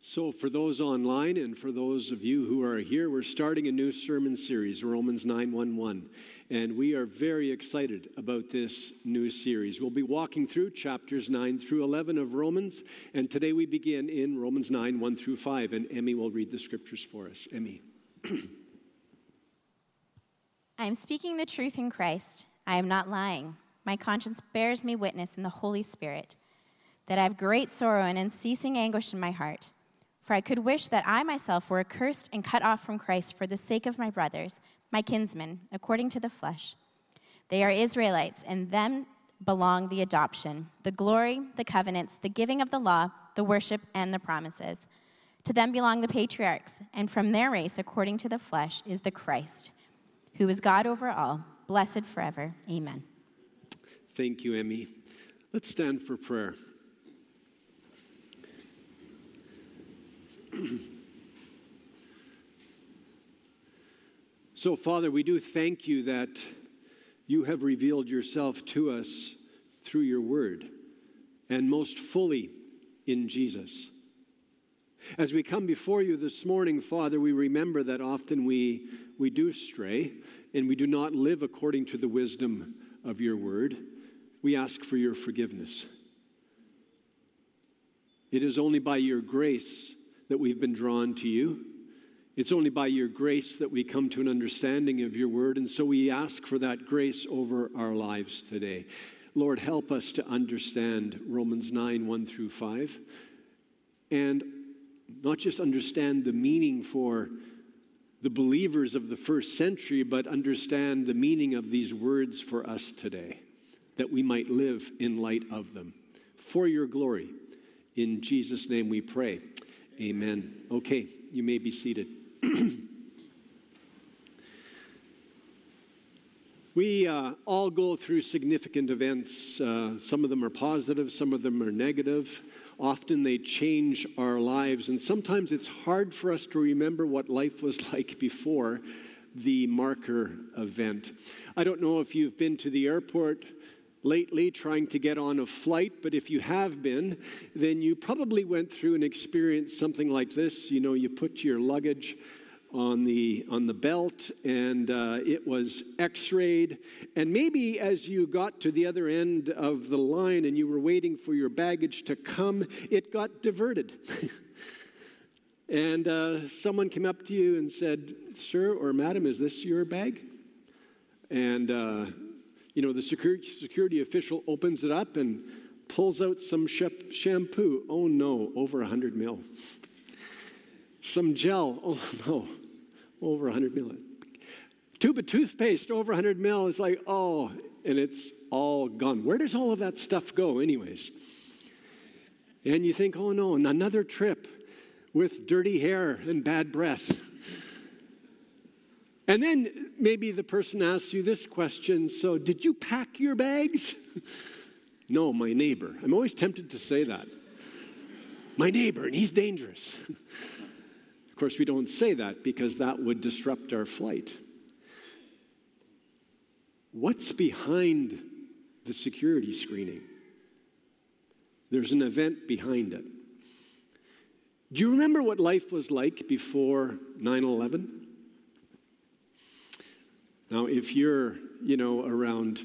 So, for those online and for those of you who are here, we're starting a new sermon series, Romans 911. And we are very excited about this new series. We'll be walking through chapters 9 through 11 of Romans. And today we begin in Romans 9 1 through 5. And Emmy will read the scriptures for us. Emmy. I am speaking the truth in Christ. I am not lying. My conscience bears me witness in the Holy Spirit that I have great sorrow and unceasing anguish in my heart. For I could wish that I myself were accursed and cut off from Christ for the sake of my brothers, my kinsmen, according to the flesh. They are Israelites, and them belong the adoption, the glory, the covenants, the giving of the law, the worship, and the promises. To them belong the patriarchs, and from their race, according to the flesh, is the Christ, who is God over all, blessed forever. Amen. Thank you, Emmy. Let's stand for prayer. so, Father, we do thank you that you have revealed yourself to us through your word and most fully in Jesus. As we come before you this morning, Father, we remember that often we, we do stray and we do not live according to the wisdom of your word. We ask for your forgiveness. It is only by your grace that we've been drawn to you. It's only by your grace that we come to an understanding of your word, and so we ask for that grace over our lives today. Lord, help us to understand Romans 9 1 through 5, and not just understand the meaning for the believers of the first century, but understand the meaning of these words for us today, that we might live in light of them. For your glory. In Jesus' name we pray. Amen. Okay, you may be seated. we uh, all go through significant events. Uh, some of them are positive, some of them are negative. Often they change our lives, and sometimes it's hard for us to remember what life was like before the marker event. I don't know if you've been to the airport lately trying to get on a flight, but if you have been, then you probably went through and experienced something like this. You know, you put your luggage on the on the belt and uh, it was x-rayed. And maybe as you got to the other end of the line and you were waiting for your baggage to come it got diverted. And uh, someone came up to you and said sir or madam is this your bag? And uh, you know, the security, security official opens it up and pulls out some sh- shampoo. Oh no, over 100 mil. Some gel. Oh no, over 100 mil. Tube of toothpaste, over 100 mil. It's like, oh, and it's all gone. Where does all of that stuff go, anyways? And you think, oh no, another trip with dirty hair and bad breath. And then maybe the person asks you this question So, did you pack your bags? no, my neighbor. I'm always tempted to say that. My neighbor, and he's dangerous. of course, we don't say that because that would disrupt our flight. What's behind the security screening? There's an event behind it. Do you remember what life was like before 9 11? Now, if you're, you know, around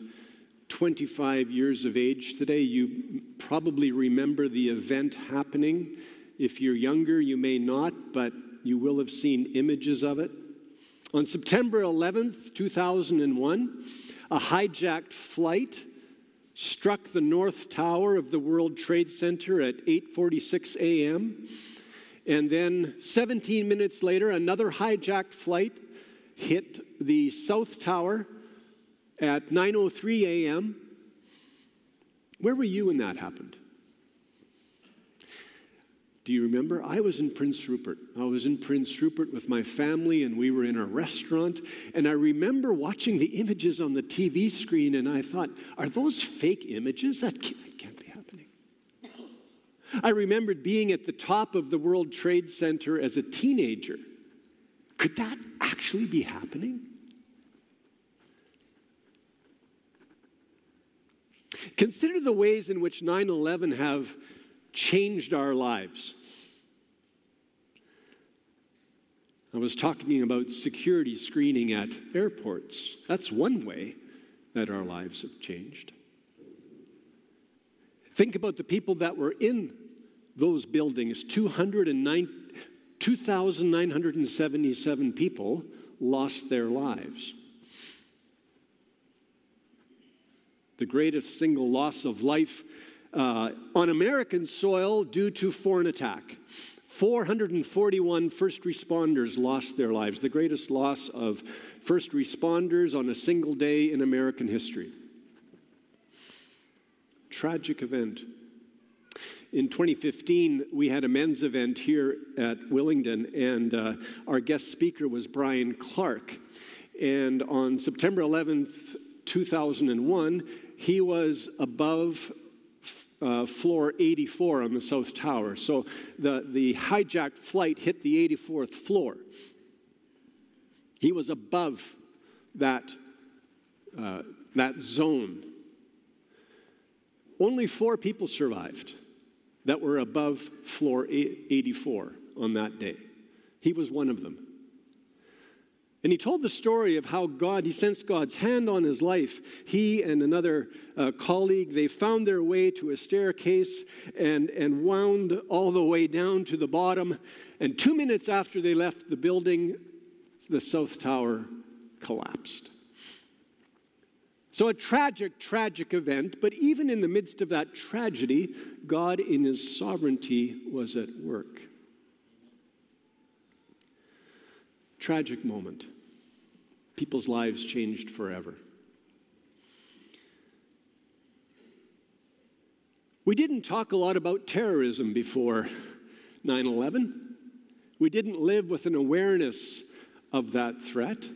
25 years of age today, you probably remember the event happening. If you're younger, you may not, but you will have seen images of it. On September 11th, 2001, a hijacked flight struck the north tower of the World Trade Center at 8:46 a.m. And then 17 minutes later, another hijacked flight hit the South Tower at 9:03 a.m. Where were you when that happened? Do you remember? I was in Prince Rupert. I was in Prince Rupert with my family, and we were in a restaurant. And I remember watching the images on the TV screen, and I thought, are those fake images? That can't, that can't be happening. I remembered being at the top of the World Trade Center as a teenager. Could that actually be happening? Consider the ways in which 9 11 have changed our lives. I was talking about security screening at airports. That's one way that our lives have changed. Think about the people that were in those buildings 2,977 people lost their lives. The greatest single loss of life uh, on American soil due to foreign attack. 441 first responders lost their lives, the greatest loss of first responders on a single day in American history. Tragic event. In 2015, we had a men's event here at Willingdon, and uh, our guest speaker was Brian Clark. And on September 11th, 2001, he was above uh, floor 84 on the South Tower. So the, the hijacked flight hit the 84th floor. He was above that, uh, that zone. Only four people survived that were above floor 84 on that day. He was one of them. And he told the story of how God, he sensed God's hand on his life. He and another uh, colleague, they found their way to a staircase and, and wound all the way down to the bottom. And two minutes after they left the building, the South Tower collapsed. So, a tragic, tragic event, but even in the midst of that tragedy, God in his sovereignty was at work. Tragic moment people's lives changed forever. We didn't talk a lot about terrorism before 9 11. We didn't live with an awareness of that threat.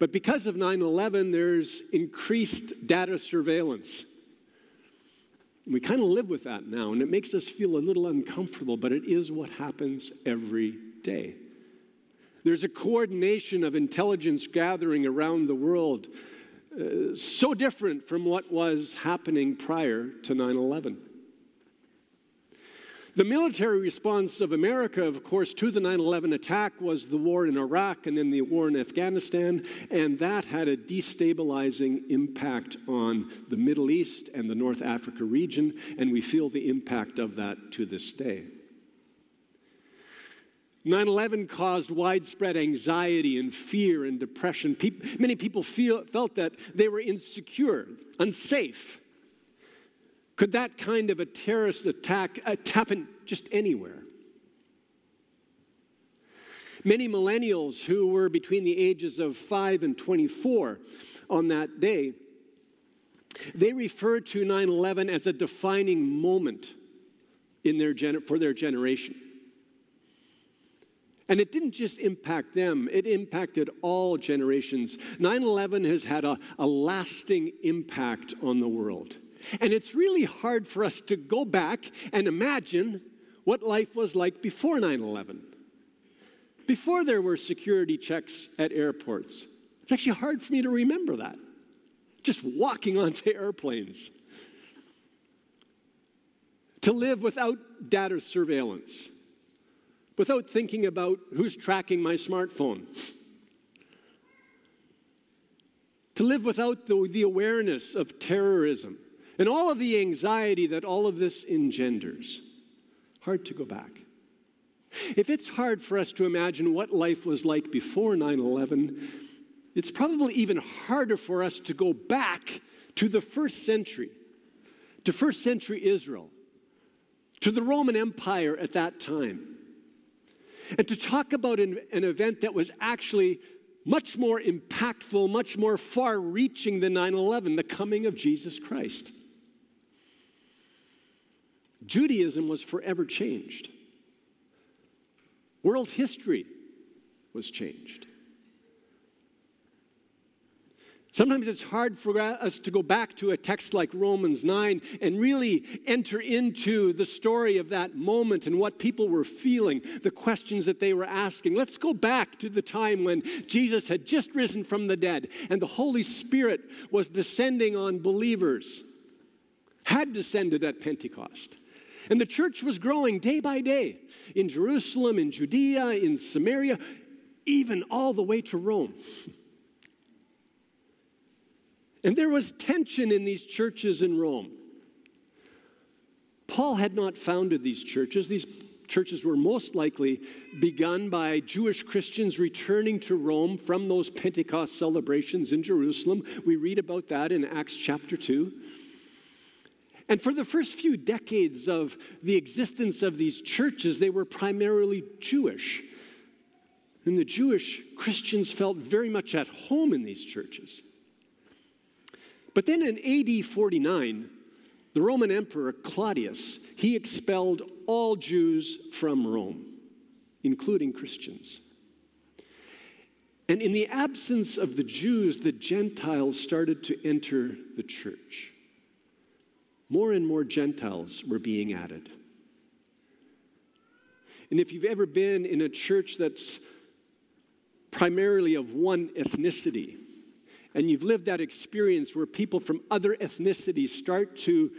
But because of 9 11, there's increased data surveillance. And We kind of live with that now, and it makes us feel a little uncomfortable, but it is what happens every day. There's a coordination of intelligence gathering around the world, uh, so different from what was happening prior to 9 11. The military response of America, of course, to the 9 11 attack was the war in Iraq and then the war in Afghanistan, and that had a destabilizing impact on the Middle East and the North Africa region, and we feel the impact of that to this day. 9 11 caused widespread anxiety and fear and depression. many people feel, felt that they were insecure, unsafe. Could that kind of a terrorist attack uh, happen just anywhere? Many millennials who were between the ages of 5 and 24 on that day, they referred to 9 11 as a defining moment in their for their generation. And it didn't just impact them, it impacted all generations. 9 11 has had a, a lasting impact on the world. And it's really hard for us to go back and imagine what life was like before 9 11. Before there were security checks at airports. It's actually hard for me to remember that. Just walking onto airplanes. To live without data surveillance without thinking about who's tracking my smartphone. To live without the, the awareness of terrorism and all of the anxiety that all of this engenders. Hard to go back. If it's hard for us to imagine what life was like before 9 11, it's probably even harder for us to go back to the first century, to first century Israel, to the Roman Empire at that time and to talk about an, an event that was actually much more impactful, much more far reaching than 9 11, the coming of Jesus Christ. Judaism was forever changed. World history was changed. Sometimes it's hard for us to go back to a text like Romans 9 and really enter into the story of that moment and what people were feeling, the questions that they were asking. Let's go back to the time when Jesus had just risen from the dead and the Holy Spirit was descending on believers, had descended at Pentecost. And the church was growing day by day in Jerusalem, in Judea, in Samaria, even all the way to Rome. And there was tension in these churches in Rome. Paul had not founded these churches. These churches were most likely begun by Jewish Christians returning to Rome from those Pentecost celebrations in Jerusalem. We read about that in Acts chapter 2. And for the first few decades of the existence of these churches, they were primarily Jewish. And the Jewish Christians felt very much at home in these churches. But then in AD 49, the Roman Emperor Claudius, he expelled all Jews from Rome, including Christians. And in the absence of the Jews, the Gentiles started to enter the church. More and more Gentiles were being added. And if you've ever been in a church that's primarily of one ethnicity, and you've lived that experience where people from other ethnicities start to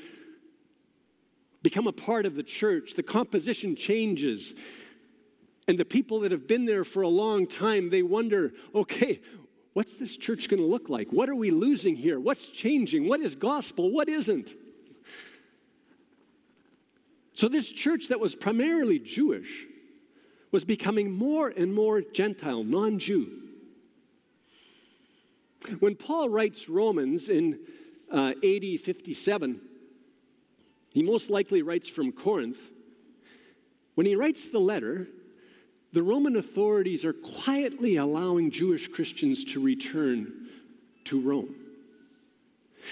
become a part of the church, the composition changes. And the people that have been there for a long time, they wonder, okay, what's this church going to look like? What are we losing here? What's changing? What is gospel? What isn't? So, this church that was primarily Jewish was becoming more and more Gentile, non Jew. When Paul writes Romans in uh, AD 57, he most likely writes from Corinth. When he writes the letter, the Roman authorities are quietly allowing Jewish Christians to return to Rome.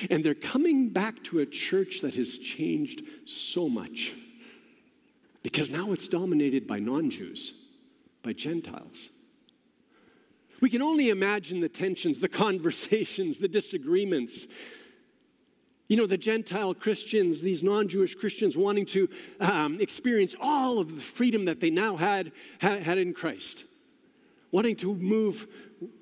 And they're coming back to a church that has changed so much because now it's dominated by non Jews, by Gentiles. We can only imagine the tensions, the conversations, the disagreements. You know, the Gentile Christians, these non Jewish Christians wanting to um, experience all of the freedom that they now had, had, had in Christ, wanting to move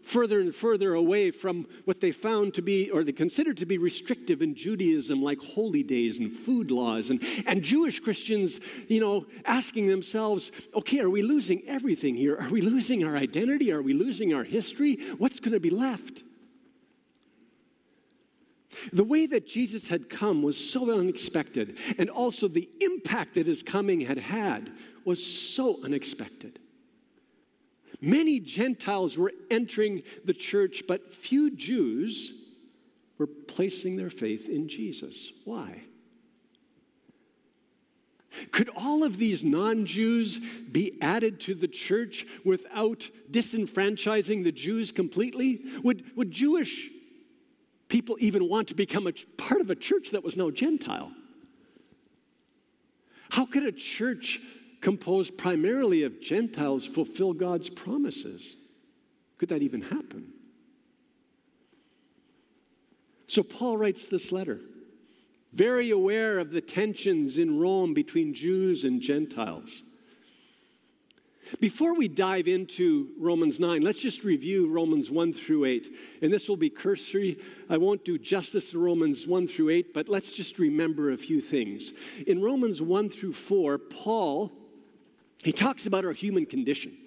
further and further away from what they found to be, or they considered to be restrictive in Judaism, like holy days and food laws. And, and Jewish Christians, you know, asking themselves, okay, are we losing everything here? Are we losing our identity? Are we losing our history? What's going to be left? The way that Jesus had come was so unexpected, and also the impact that his coming had had was so unexpected. Many Gentiles were entering the church, but few Jews were placing their faith in Jesus. Why? Could all of these non Jews be added to the church without disenfranchising the Jews completely? Would, would Jewish people even want to become a part of a church that was now Gentile? How could a church composed primarily of Gentiles fulfill God's promises? Could that even happen? So Paul writes this letter, very aware of the tensions in Rome between Jews and Gentiles. Before we dive into Romans 9, let's just review Romans 1 through 8. And this will be cursory. I won't do justice to Romans 1 through 8, but let's just remember a few things. In Romans 1 through 4, Paul he talks about our human condition.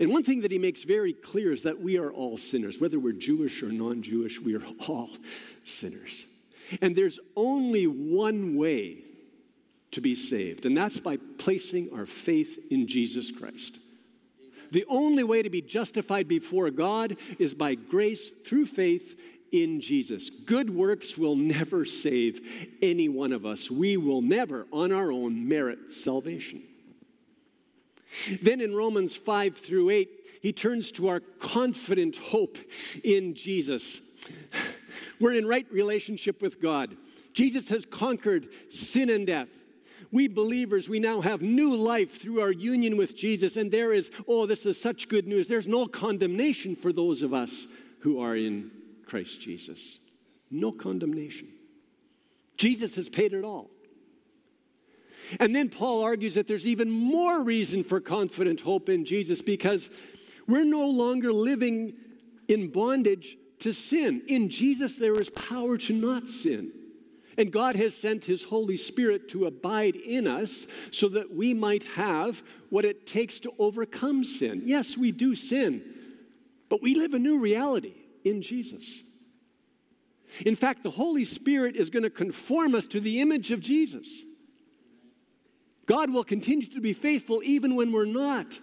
And one thing that he makes very clear is that we are all sinners. Whether we're Jewish or non Jewish, we are all sinners. And there's only one way to be saved, and that's by placing our faith in Jesus Christ. The only way to be justified before God is by grace through faith in Jesus. Good works will never save any one of us. We will never, on our own, merit salvation. Then in Romans 5 through 8, he turns to our confident hope in Jesus. We're in right relationship with God. Jesus has conquered sin and death. We believers, we now have new life through our union with Jesus. And there is, oh, this is such good news. There's no condemnation for those of us who are in Christ Jesus. No condemnation. Jesus has paid it all. And then Paul argues that there's even more reason for confident hope in Jesus because we're no longer living in bondage to sin. In Jesus, there is power to not sin. And God has sent His Holy Spirit to abide in us so that we might have what it takes to overcome sin. Yes, we do sin, but we live a new reality in Jesus. In fact, the Holy Spirit is going to conform us to the image of Jesus. God will continue to be faithful even when we're not.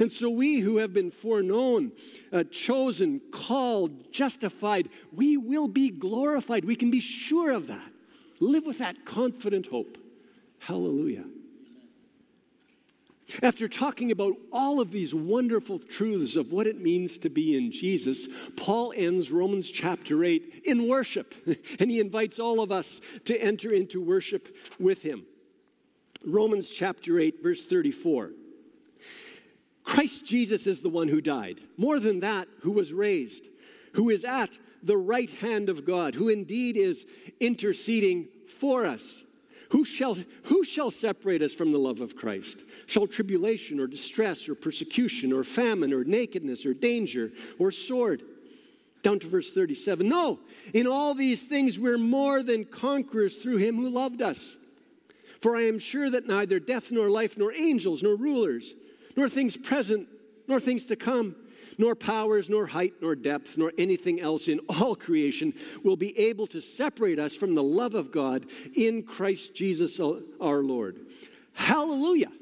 And so, we who have been foreknown, uh, chosen, called, justified, we will be glorified. We can be sure of that. Live with that confident hope. Hallelujah. After talking about all of these wonderful truths of what it means to be in Jesus, Paul ends Romans chapter 8 in worship, and he invites all of us to enter into worship with him. Romans chapter 8, verse 34. Christ Jesus is the one who died. More than that, who was raised, who is at the right hand of God, who indeed is interceding for us. Who shall, who shall separate us from the love of Christ? Shall tribulation or distress or persecution or famine or nakedness or danger or sword? Down to verse 37. No, in all these things we're more than conquerors through him who loved us. For I am sure that neither death nor life, nor angels, nor rulers, nor things present, nor things to come, nor powers, nor height, nor depth, nor anything else in all creation will be able to separate us from the love of God in Christ Jesus uh, our Lord. Hallelujah!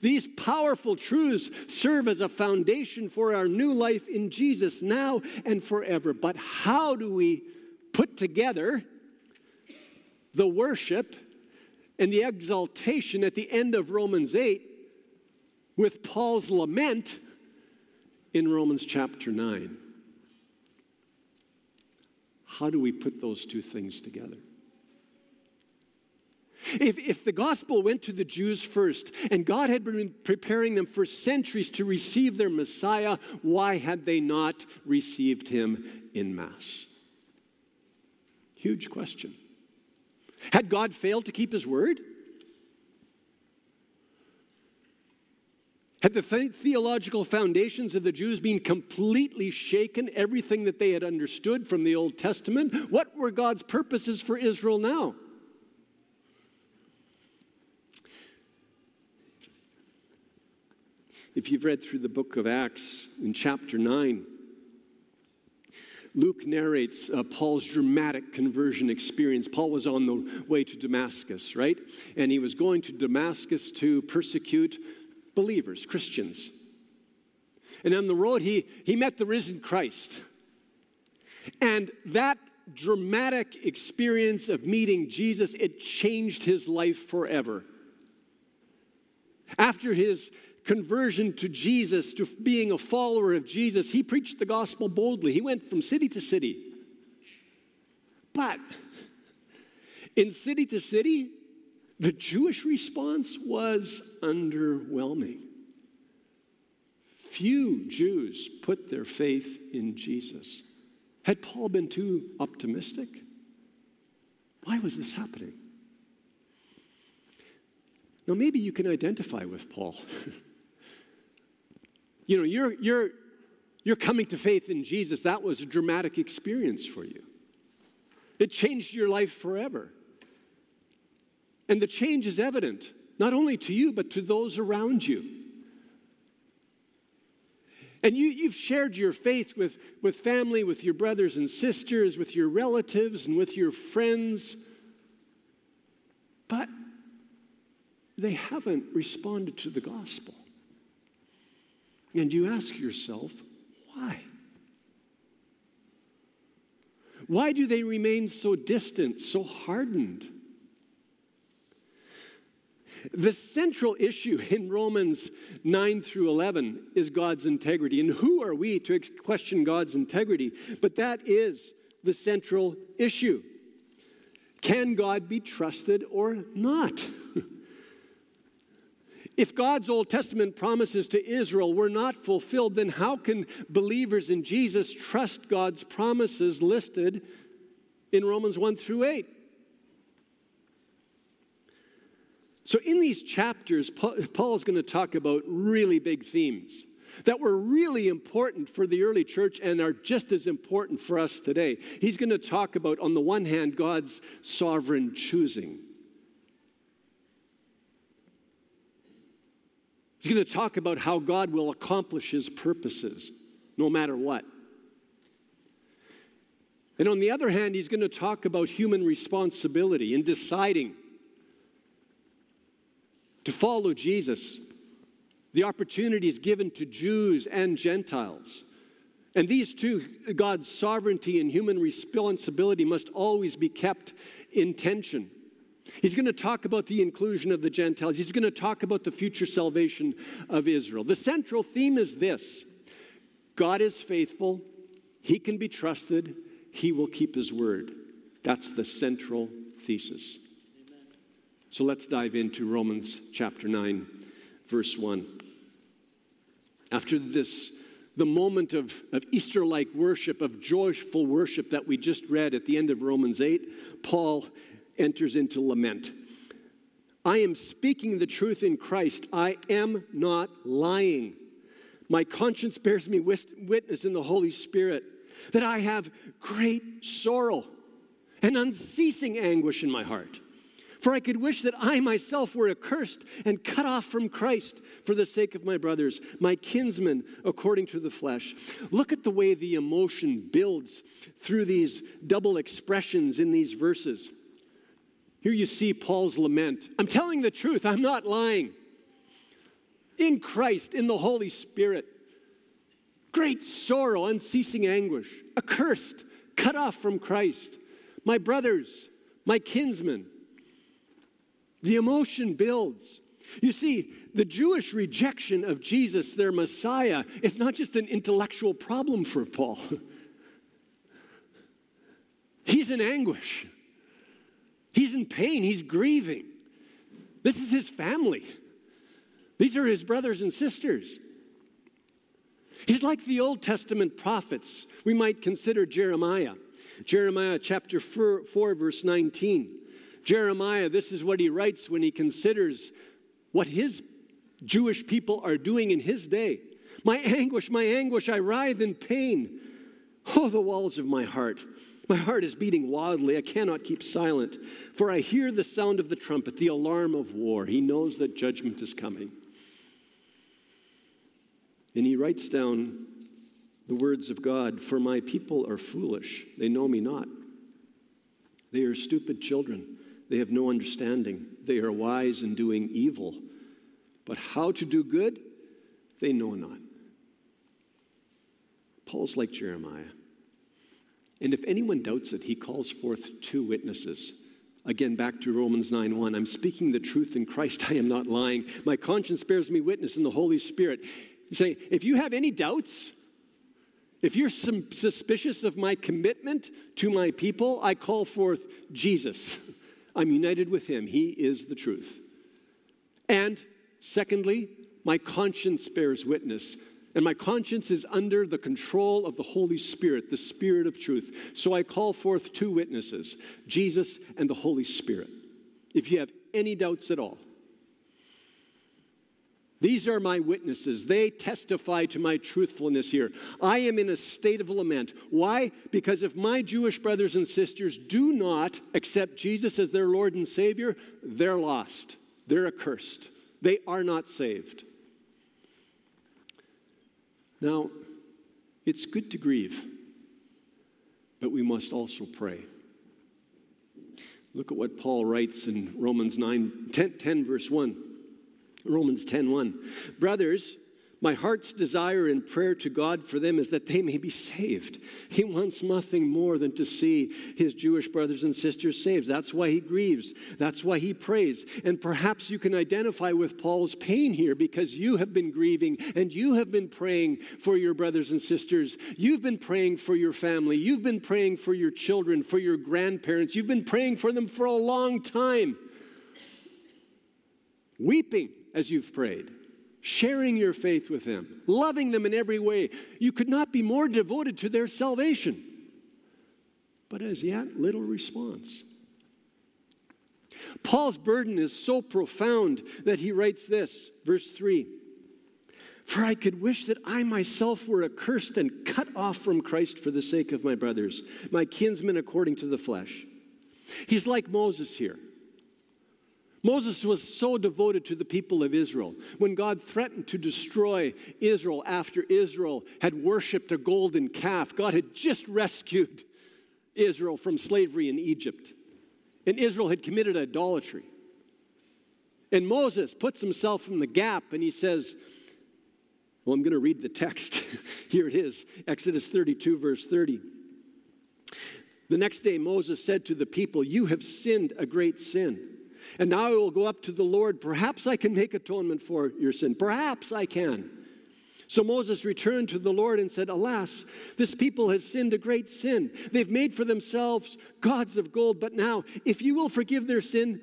These powerful truths serve as a foundation for our new life in Jesus now and forever. But how do we put together the worship and the exaltation at the end of Romans 8 with Paul's lament in Romans chapter 9. How do we put those two things together? If, if the gospel went to the Jews first and God had been preparing them for centuries to receive their Messiah, why had they not received him in Mass? Huge question. Had God failed to keep his word? Had the theological foundations of the Jews been completely shaken, everything that they had understood from the Old Testament? What were God's purposes for Israel now? If you've read through the book of Acts in chapter 9, Luke narrates uh, Paul's dramatic conversion experience. Paul was on the way to Damascus, right? And he was going to Damascus to persecute believers, Christians. And on the road, he, he met the risen Christ. And that dramatic experience of meeting Jesus, it changed his life forever. After his conversion to Jesus, to being a follower of Jesus, he preached the gospel boldly. He went from city to city. But in city to city, the Jewish response was underwhelming. Few Jews put their faith in Jesus. Had Paul been too optimistic? Why was this happening? Now, maybe you can identify with Paul. you know, you're, you're, you're coming to faith in Jesus. That was a dramatic experience for you, it changed your life forever. And the change is evident, not only to you, but to those around you. And you, you've shared your faith with, with family, with your brothers and sisters, with your relatives, and with your friends. But they haven't responded to the gospel. And you ask yourself, why? Why do they remain so distant, so hardened? The central issue in Romans 9 through 11 is God's integrity. And who are we to question God's integrity? But that is the central issue. Can God be trusted or not? If God's Old Testament promises to Israel were not fulfilled, then how can believers in Jesus trust God's promises listed in Romans 1 through 8? So, in these chapters, Paul is going to talk about really big themes that were really important for the early church and are just as important for us today. He's going to talk about, on the one hand, God's sovereign choosing. He's going to talk about how God will accomplish his purposes no matter what. And on the other hand, he's going to talk about human responsibility in deciding to follow Jesus. The opportunity is given to Jews and Gentiles. And these two, God's sovereignty and human responsibility, must always be kept in tension. He's going to talk about the inclusion of the Gentiles. He's going to talk about the future salvation of Israel. The central theme is this God is faithful, He can be trusted, He will keep His word. That's the central thesis. Amen. So let's dive into Romans chapter 9, verse 1. After this, the moment of, of Easter like worship, of joyful worship that we just read at the end of Romans 8, Paul enters into lament. I am speaking the truth in Christ. I am not lying. My conscience bears me witness in the Holy Spirit that I have great sorrow and unceasing anguish in my heart. For I could wish that I myself were accursed and cut off from Christ for the sake of my brothers, my kinsmen according to the flesh. Look at the way the emotion builds through these double expressions in these verses. Here you see Paul's lament. I'm telling the truth, I'm not lying. In Christ, in the Holy Spirit, great sorrow, unceasing anguish, accursed, cut off from Christ. My brothers, my kinsmen. The emotion builds. You see, the Jewish rejection of Jesus, their Messiah, is not just an intellectual problem for Paul. He's in anguish. He's in pain, he's grieving. This is his family. These are his brothers and sisters. He's like the Old Testament prophets. We might consider Jeremiah. Jeremiah chapter 4, 4, verse 19. Jeremiah, this is what he writes when he considers what his Jewish people are doing in his day. My anguish, my anguish, I writhe in pain. Oh, the walls of my heart. My heart is beating wildly. I cannot keep silent, for I hear the sound of the trumpet, the alarm of war. He knows that judgment is coming. And he writes down the words of God For my people are foolish, they know me not. They are stupid children, they have no understanding. They are wise in doing evil, but how to do good, they know not. Paul's like Jeremiah. And if anyone doubts it, he calls forth two witnesses. Again, back to Romans 9 1. I'm speaking the truth in Christ. I am not lying. My conscience bears me witness in the Holy Spirit. Saying, if you have any doubts, if you're suspicious of my commitment to my people, I call forth Jesus. I'm united with him. He is the truth. And secondly, my conscience bears witness and my conscience is under the control of the Holy Spirit, the Spirit of truth. So I call forth two witnesses Jesus and the Holy Spirit. If you have any doubts at all, these are my witnesses. They testify to my truthfulness here. I am in a state of lament. Why? Because if my Jewish brothers and sisters do not accept Jesus as their Lord and Savior, they're lost. They're accursed. They are not saved. Now, it's good to grieve, but we must also pray. Look at what Paul writes in Romans 9, 10, 10 verse 1. Romans 10 1. Brothers, my heart's desire and prayer to God for them is that they may be saved. He wants nothing more than to see his Jewish brothers and sisters saved. That's why he grieves. That's why he prays. And perhaps you can identify with Paul's pain here because you have been grieving and you have been praying for your brothers and sisters. You've been praying for your family. You've been praying for your children, for your grandparents. You've been praying for them for a long time, weeping as you've prayed sharing your faith with them, loving them in every way. You could not be more devoted to their salvation. But as yet, little response. Paul's burden is so profound that he writes this, verse 3 For I could wish that I myself were accursed and cut off from Christ for the sake of my brothers, my kinsmen according to the flesh. He's like Moses here. Moses was so devoted to the people of Israel. When God threatened to destroy Israel after Israel had worshiped a golden calf, God had just rescued Israel from slavery in Egypt. And Israel had committed idolatry. And Moses puts himself in the gap and he says, Well, I'm going to read the text. Here it is Exodus 32, verse 30. The next day, Moses said to the people, You have sinned a great sin. And now I will go up to the Lord. Perhaps I can make atonement for your sin. Perhaps I can. So Moses returned to the Lord and said, Alas, this people has sinned a great sin. They've made for themselves gods of gold. But now, if you will forgive their sin,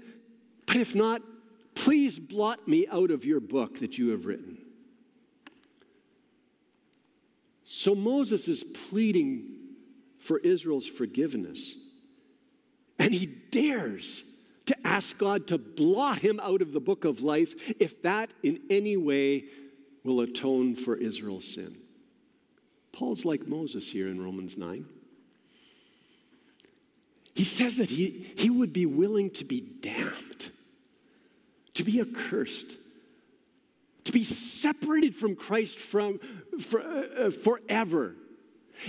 but if not, please blot me out of your book that you have written. So Moses is pleading for Israel's forgiveness. And he dares to ask God to blot him out of the book of life if that in any way will atone for Israel's sin. Paul's like Moses here in Romans 9. He says that he, he would be willing to be damned, to be accursed, to be separated from Christ from, for, uh, forever,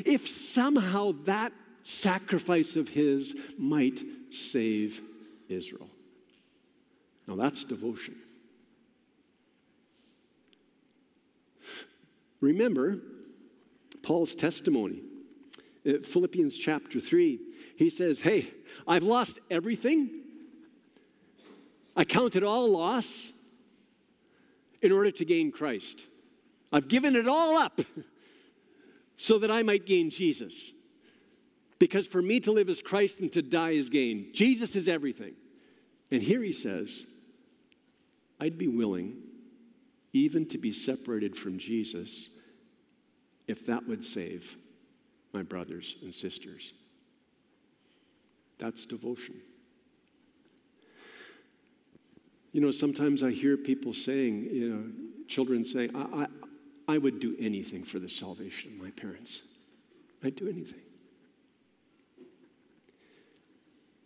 if somehow that sacrifice of his might save Israel. Now that's devotion. Remember Paul's testimony. Philippians chapter 3, he says, Hey, I've lost everything. I count it all loss in order to gain Christ. I've given it all up so that I might gain Jesus. Because for me to live is Christ and to die is gain. Jesus is everything. And here he says, I'd be willing even to be separated from Jesus if that would save my brothers and sisters. That's devotion. You know, sometimes I hear people saying, you know, children saying, I, I, I would do anything for the salvation of my parents. I'd do anything.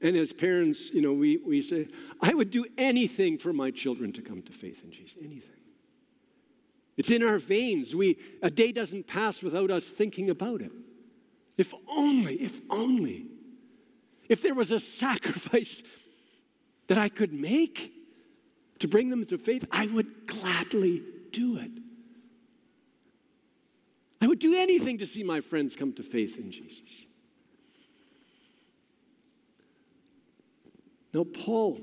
And as parents, you know, we, we say, I would do anything for my children to come to faith in Jesus. Anything. It's in our veins. We, a day doesn't pass without us thinking about it. If only, if only, if there was a sacrifice that I could make to bring them to faith, I would gladly do it. I would do anything to see my friends come to faith in Jesus. Now, Paul,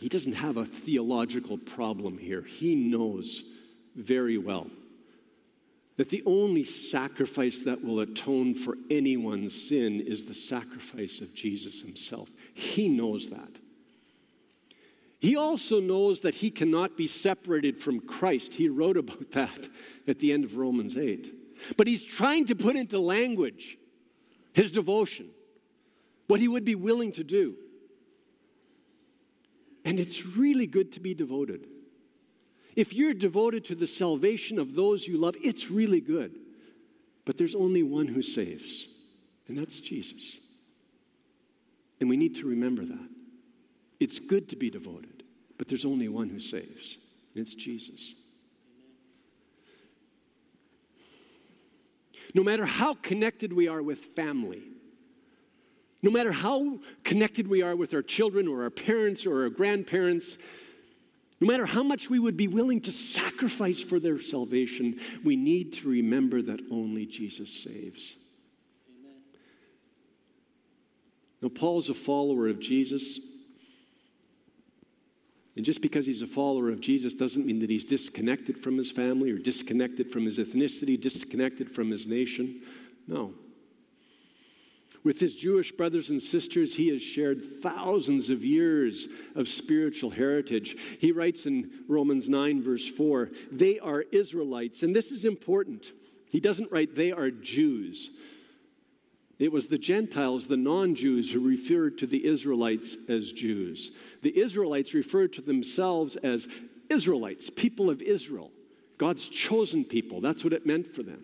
he doesn't have a theological problem here. He knows very well that the only sacrifice that will atone for anyone's sin is the sacrifice of Jesus himself. He knows that. He also knows that he cannot be separated from Christ. He wrote about that at the end of Romans 8. But he's trying to put into language his devotion, what he would be willing to do. And it's really good to be devoted. If you're devoted to the salvation of those you love, it's really good. But there's only one who saves, and that's Jesus. And we need to remember that. It's good to be devoted, but there's only one who saves, and it's Jesus. No matter how connected we are with family, no matter how connected we are with our children or our parents or our grandparents, no matter how much we would be willing to sacrifice for their salvation, we need to remember that only Jesus saves. Amen. Now, Paul's a follower of Jesus. And just because he's a follower of Jesus doesn't mean that he's disconnected from his family or disconnected from his ethnicity, disconnected from his nation. No. With his Jewish brothers and sisters, he has shared thousands of years of spiritual heritage. He writes in Romans 9, verse 4, they are Israelites. And this is important. He doesn't write, they are Jews. It was the Gentiles, the non Jews, who referred to the Israelites as Jews. The Israelites referred to themselves as Israelites, people of Israel. God's chosen people. That's what it meant for them.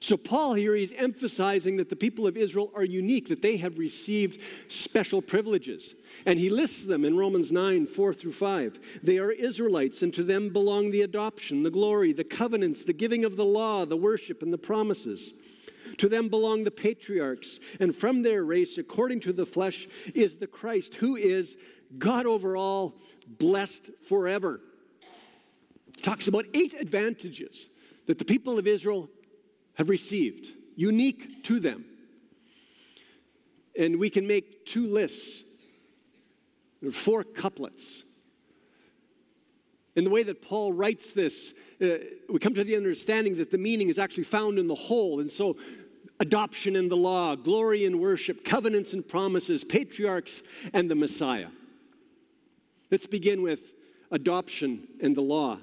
So, Paul here, he's emphasizing that the people of Israel are unique, that they have received special privileges. And he lists them in Romans 9, 4 through 5. They are Israelites, and to them belong the adoption, the glory, the covenants, the giving of the law, the worship, and the promises. To them belong the patriarchs, and from their race, according to the flesh, is the Christ, who is God over all, blessed forever. Talks about eight advantages that the people of Israel have received, unique to them. And we can make two lists, four couplets. In the way that Paul writes this, uh, we come to the understanding that the meaning is actually found in the whole. And so, adoption and the law, glory and worship, covenants and promises, patriarchs and the Messiah. Let's begin with adoption and the law.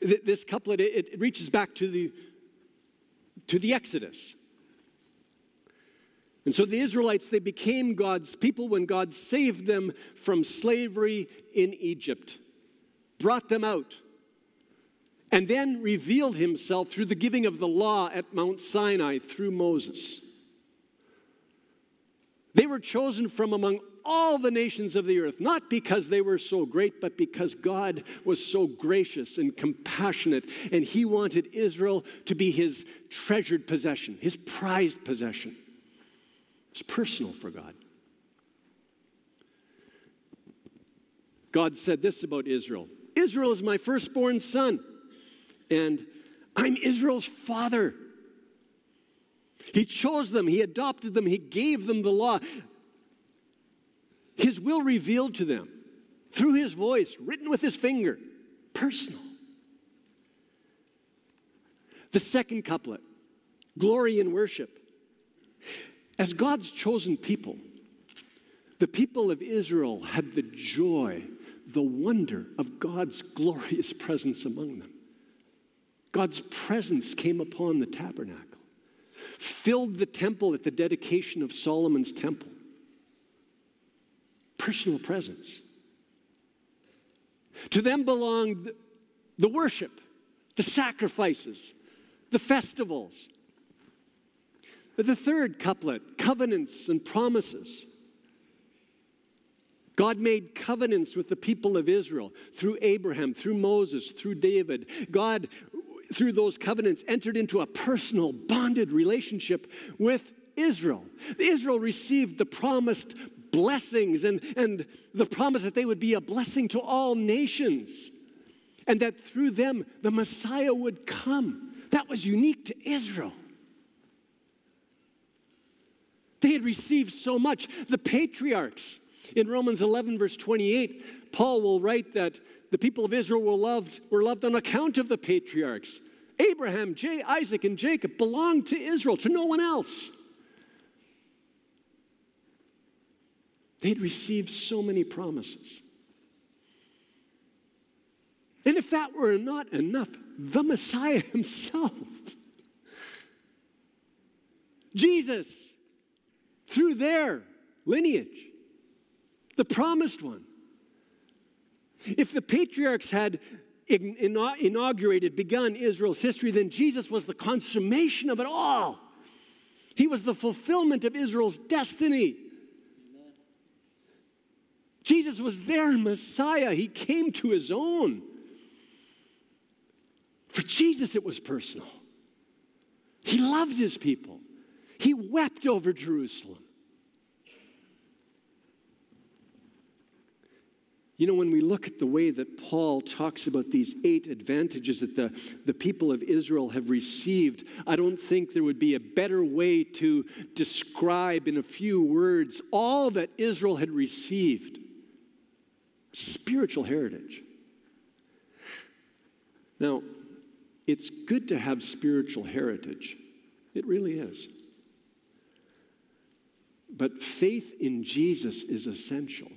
This couplet, it reaches back to the to the Exodus. And so the Israelites, they became God's people when God saved them from slavery in Egypt, brought them out, and then revealed himself through the giving of the law at Mount Sinai through Moses. They were chosen from among all the nations of the earth, not because they were so great, but because God was so gracious and compassionate, and He wanted Israel to be His treasured possession, His prized possession. It's personal for God. God said this about Israel Israel is my firstborn son, and I'm Israel's father. He chose them, He adopted them, He gave them the law. His will revealed to them through His voice, written with His finger, personal. The second couplet glory and worship. As God's chosen people, the people of Israel had the joy, the wonder of God's glorious presence among them. God's presence came upon the tabernacle, filled the temple at the dedication of Solomon's temple personal presence. To them belonged the worship, the sacrifices, the festivals. But the third couplet, covenants and promises. God made covenants with the people of Israel through Abraham, through Moses, through David. God, through those covenants, entered into a personal, bonded relationship with Israel. Israel received the promised blessings and, and the promise that they would be a blessing to all nations and that through them the Messiah would come. That was unique to Israel. They had received so much. The patriarchs, in Romans 11, verse 28, Paul will write that the people of Israel were loved, were loved on account of the patriarchs. Abraham, J, Isaac, and Jacob belonged to Israel, to no one else. They'd received so many promises. And if that were not enough, the Messiah himself, Jesus, through their lineage, the promised one. If the patriarchs had inaugurated, begun Israel's history, then Jesus was the consummation of it all. He was the fulfillment of Israel's destiny. Jesus was their Messiah. He came to his own. For Jesus, it was personal. He loved his people, he wept over Jerusalem. You know, when we look at the way that Paul talks about these eight advantages that the, the people of Israel have received, I don't think there would be a better way to describe in a few words all that Israel had received spiritual heritage. Now, it's good to have spiritual heritage. It really is. But faith in Jesus is essential.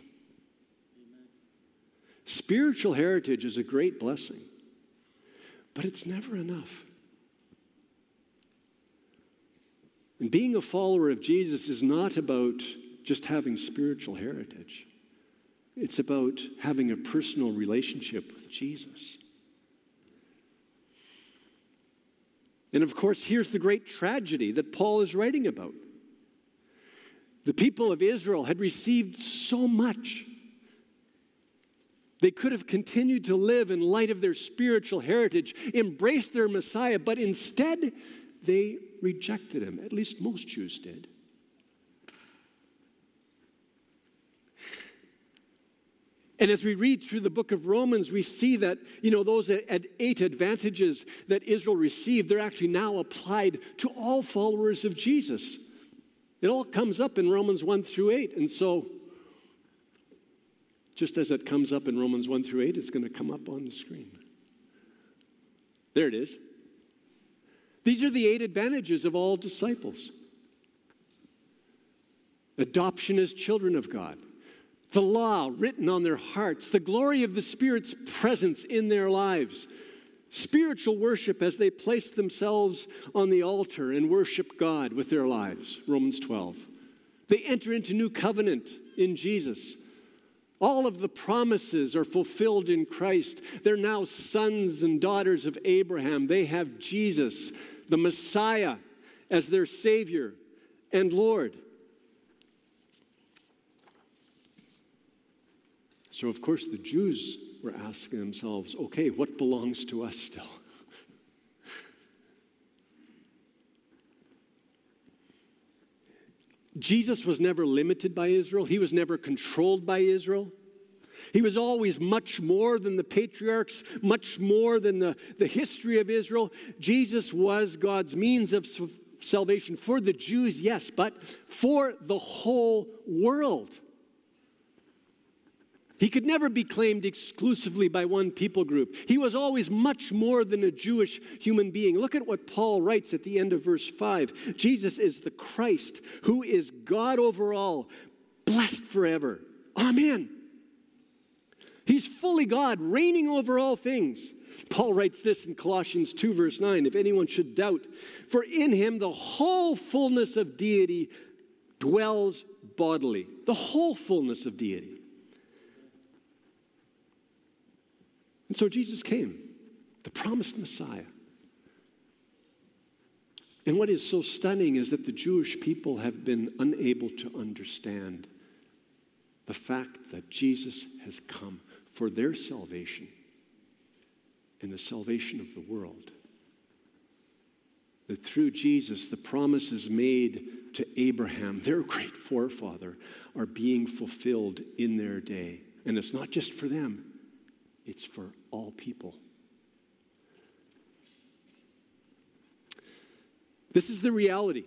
Spiritual heritage is a great blessing, but it's never enough. And being a follower of Jesus is not about just having spiritual heritage. It's about having a personal relationship with Jesus. And of course, here's the great tragedy that Paul is writing about. The people of Israel had received so much. They could have continued to live in light of their spiritual heritage, embraced their Messiah, but instead they rejected him. At least most Jews did. And as we read through the book of Romans, we see that, you know, those eight advantages that Israel received, they're actually now applied to all followers of Jesus. It all comes up in Romans 1 through 8. And so, just as it comes up in Romans 1 through 8, it's going to come up on the screen. There it is. These are the eight advantages of all disciples adoption as children of God the law written on their hearts, the glory of the Spirit's presence in their lives, spiritual worship as they place themselves on the altar and worship God with their lives. Romans 12. They enter into new covenant in Jesus. All of the promises are fulfilled in Christ. They're now sons and daughters of Abraham. They have Jesus, the Messiah, as their Savior and Lord. So, of course, the Jews were asking themselves, okay, what belongs to us still? Jesus was never limited by Israel, he was never controlled by Israel. He was always much more than the patriarchs, much more than the, the history of Israel. Jesus was God's means of salvation for the Jews, yes, but for the whole world. He could never be claimed exclusively by one people group. He was always much more than a Jewish human being. Look at what Paul writes at the end of verse 5 Jesus is the Christ, who is God over all, blessed forever. Amen. He's fully God, reigning over all things. Paul writes this in Colossians 2, verse 9 if anyone should doubt, for in him the whole fullness of deity dwells bodily. The whole fullness of deity. And so Jesus came, the promised Messiah. And what is so stunning is that the Jewish people have been unable to understand the fact that Jesus has come for their salvation and the salvation of the world. That through Jesus, the promises made to Abraham, their great forefather, are being fulfilled in their day. And it's not just for them, it's for all people. This is the reality.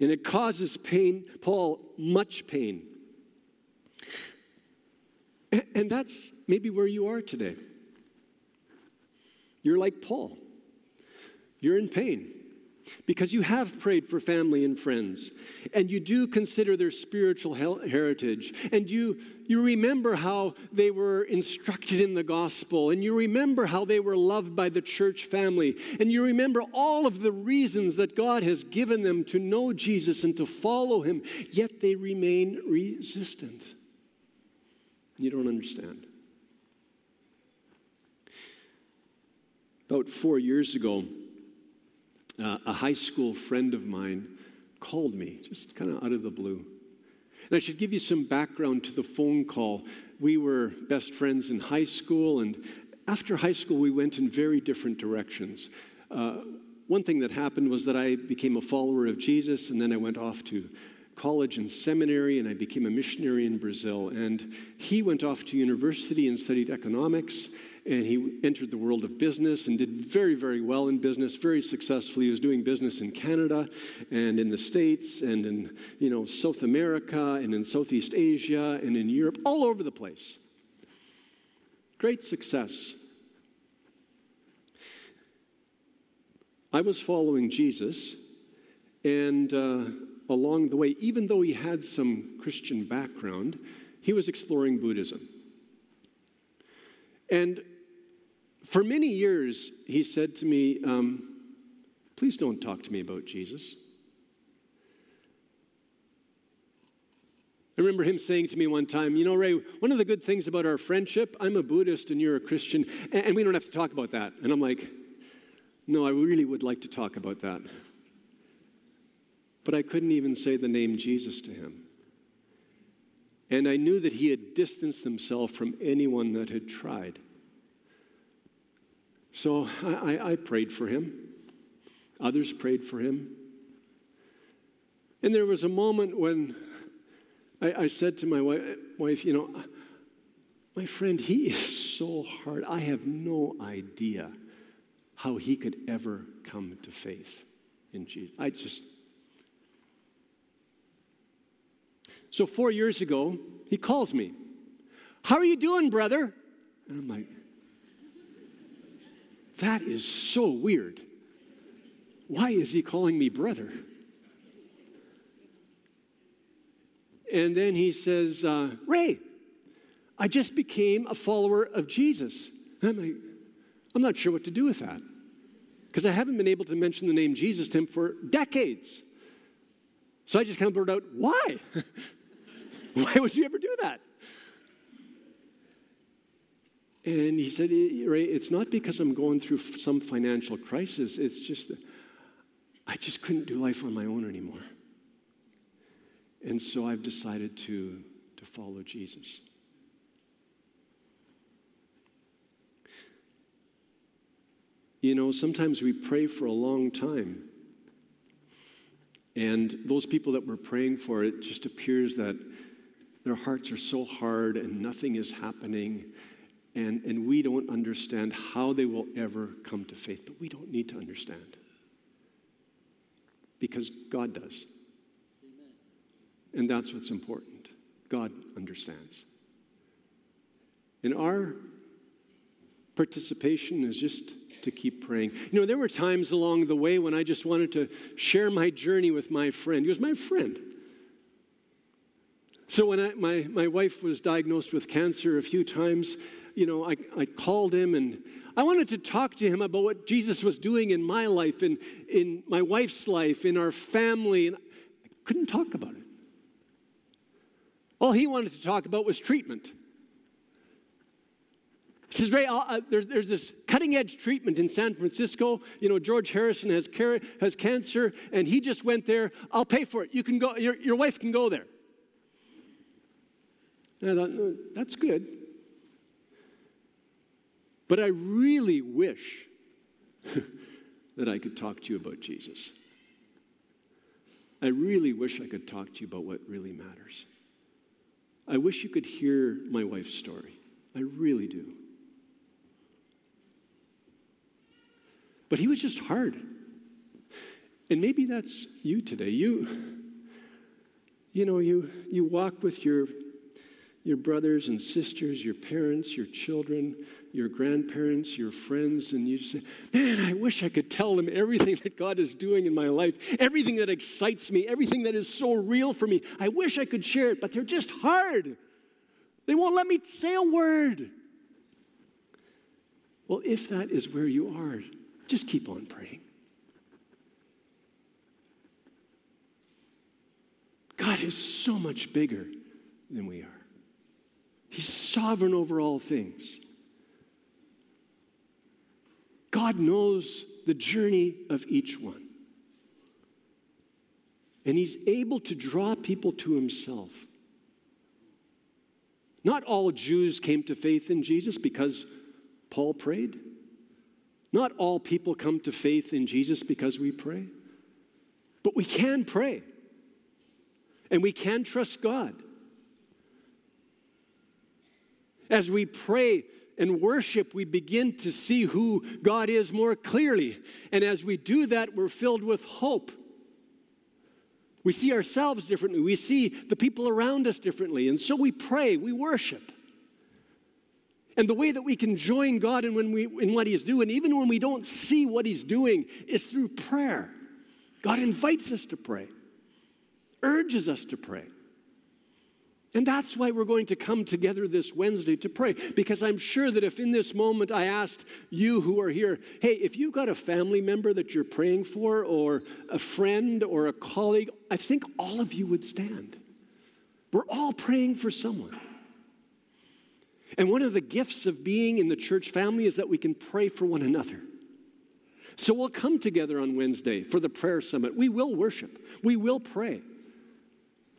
And it causes pain, Paul, much pain. And that's maybe where you are today. You're like Paul. You're in pain because you have prayed for family and friends, and you do consider their spiritual heritage, and you, you remember how they were instructed in the gospel, and you remember how they were loved by the church family, and you remember all of the reasons that God has given them to know Jesus and to follow him, yet they remain resistant. You don't understand. About four years ago, uh, a high school friend of mine called me, just kind of out of the blue. And I should give you some background to the phone call. We were best friends in high school, and after high school, we went in very different directions. Uh, one thing that happened was that I became a follower of Jesus, and then I went off to college and seminary, and I became a missionary in Brazil. And he went off to university and studied economics and he entered the world of business and did very, very well in business, very successfully. He was doing business in Canada and in the States and in you know, South America and in Southeast Asia and in Europe, all over the place. Great success. I was following Jesus, and uh, along the way, even though he had some Christian background, he was exploring Buddhism. And for many years, he said to me, um, Please don't talk to me about Jesus. I remember him saying to me one time, You know, Ray, one of the good things about our friendship, I'm a Buddhist and you're a Christian, and we don't have to talk about that. And I'm like, No, I really would like to talk about that. But I couldn't even say the name Jesus to him. And I knew that he had distanced himself from anyone that had tried. So I, I, prayed for him. Others prayed for him. And there was a moment when I, I said to my wife, wife, you know, my friend, he is so hard. I have no idea how he could ever come to faith in Jesus. I just. So, four years ago, he calls me. How are you doing, brother? And I'm like, that is so weird. Why is he calling me brother? And then he says, uh, Ray, I just became a follower of Jesus. I'm like, I'm not sure what to do with that because I haven't been able to mention the name Jesus to him for decades. So I just kind of blurted out, Why? Why would you ever do that? And he said, eh, Ray, it's not because I'm going through some financial crisis. It's just that I just couldn't do life on my own anymore. And so I've decided to, to follow Jesus. You know, sometimes we pray for a long time. And those people that we're praying for, it just appears that their hearts are so hard and nothing is happening. And, and we don't understand how they will ever come to faith. But we don't need to understand because God does. And that's what's important. God understands. And our participation is just to keep praying. You know, there were times along the way when I just wanted to share my journey with my friend. He was my friend. So when I, my, my wife was diagnosed with cancer a few times, you know, I, I called him and I wanted to talk to him about what Jesus was doing in my life, and in my wife's life, in our family, and I couldn't talk about it. All he wanted to talk about was treatment. He says, Ray, uh, there's, there's this cutting edge treatment in San Francisco. You know, George Harrison has, car- has cancer, and he just went there. I'll pay for it. You can go, your, your wife can go there. And I thought, that's good. But I really wish that I could talk to you about Jesus. I really wish I could talk to you about what really matters. I wish you could hear my wife's story. I really do. But he was just hard. And maybe that's you today. You, you know, you, you walk with your, your brothers and sisters, your parents, your children, your grandparents, your friends, and you say, Man, I wish I could tell them everything that God is doing in my life, everything that excites me, everything that is so real for me. I wish I could share it, but they're just hard. They won't let me say a word. Well, if that is where you are, just keep on praying. God is so much bigger than we are. He's sovereign over all things. God knows the journey of each one. And He's able to draw people to Himself. Not all Jews came to faith in Jesus because Paul prayed. Not all people come to faith in Jesus because we pray. But we can pray. And we can trust God. As we pray, and worship, we begin to see who God is more clearly. And as we do that, we're filled with hope. We see ourselves differently. We see the people around us differently. And so we pray, we worship. And the way that we can join God in, when we, in what He's doing, even when we don't see what He's doing, is through prayer. God invites us to pray, urges us to pray. And that's why we're going to come together this Wednesday to pray. Because I'm sure that if in this moment I asked you who are here, hey, if you've got a family member that you're praying for, or a friend or a colleague, I think all of you would stand. We're all praying for someone. And one of the gifts of being in the church family is that we can pray for one another. So we'll come together on Wednesday for the prayer summit. We will worship, we will pray.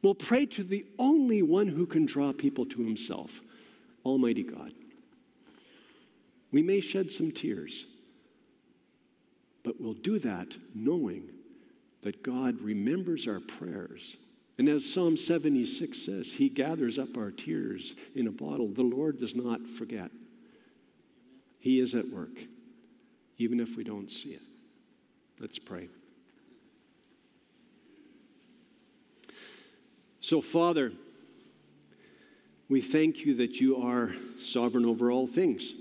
We'll pray to the only one who can draw people to himself, Almighty God. We may shed some tears, but we'll do that knowing that God remembers our prayers. And as Psalm 76 says, He gathers up our tears in a bottle. The Lord does not forget. He is at work, even if we don't see it. Let's pray. So, Father, we thank you that you are sovereign over all things.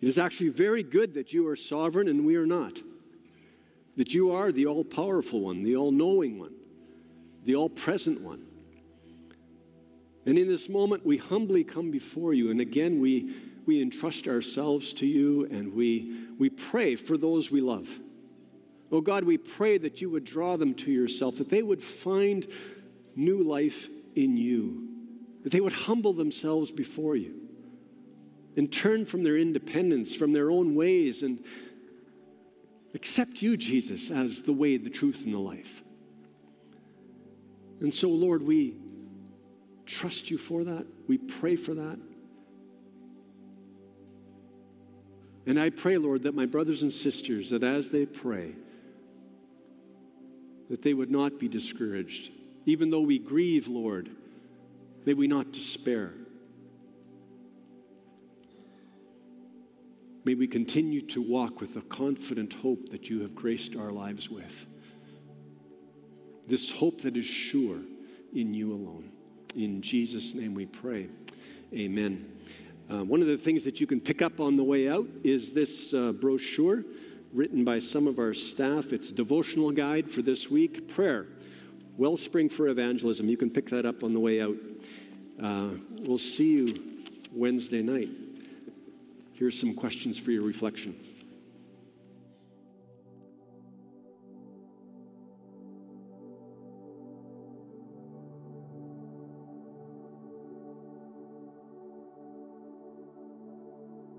It is actually very good that you are sovereign and we are not. That you are the all powerful one, the all knowing one, the all present one. And in this moment, we humbly come before you. And again, we, we entrust ourselves to you and we, we pray for those we love. Oh God, we pray that you would draw them to yourself, that they would find new life in you, that they would humble themselves before you and turn from their independence, from their own ways, and accept you, Jesus, as the way, the truth, and the life. And so, Lord, we trust you for that. We pray for that. And I pray, Lord, that my brothers and sisters, that as they pray, that they would not be discouraged. Even though we grieve, Lord, may we not despair. May we continue to walk with the confident hope that you have graced our lives with. This hope that is sure in you alone. In Jesus' name we pray. Amen. Uh, one of the things that you can pick up on the way out is this uh, brochure written by some of our staff. It's a devotional guide for this week prayer, Wellspring for Evangelism. You can pick that up on the way out. Uh, we'll see you Wednesday night. Here's some questions for your reflection.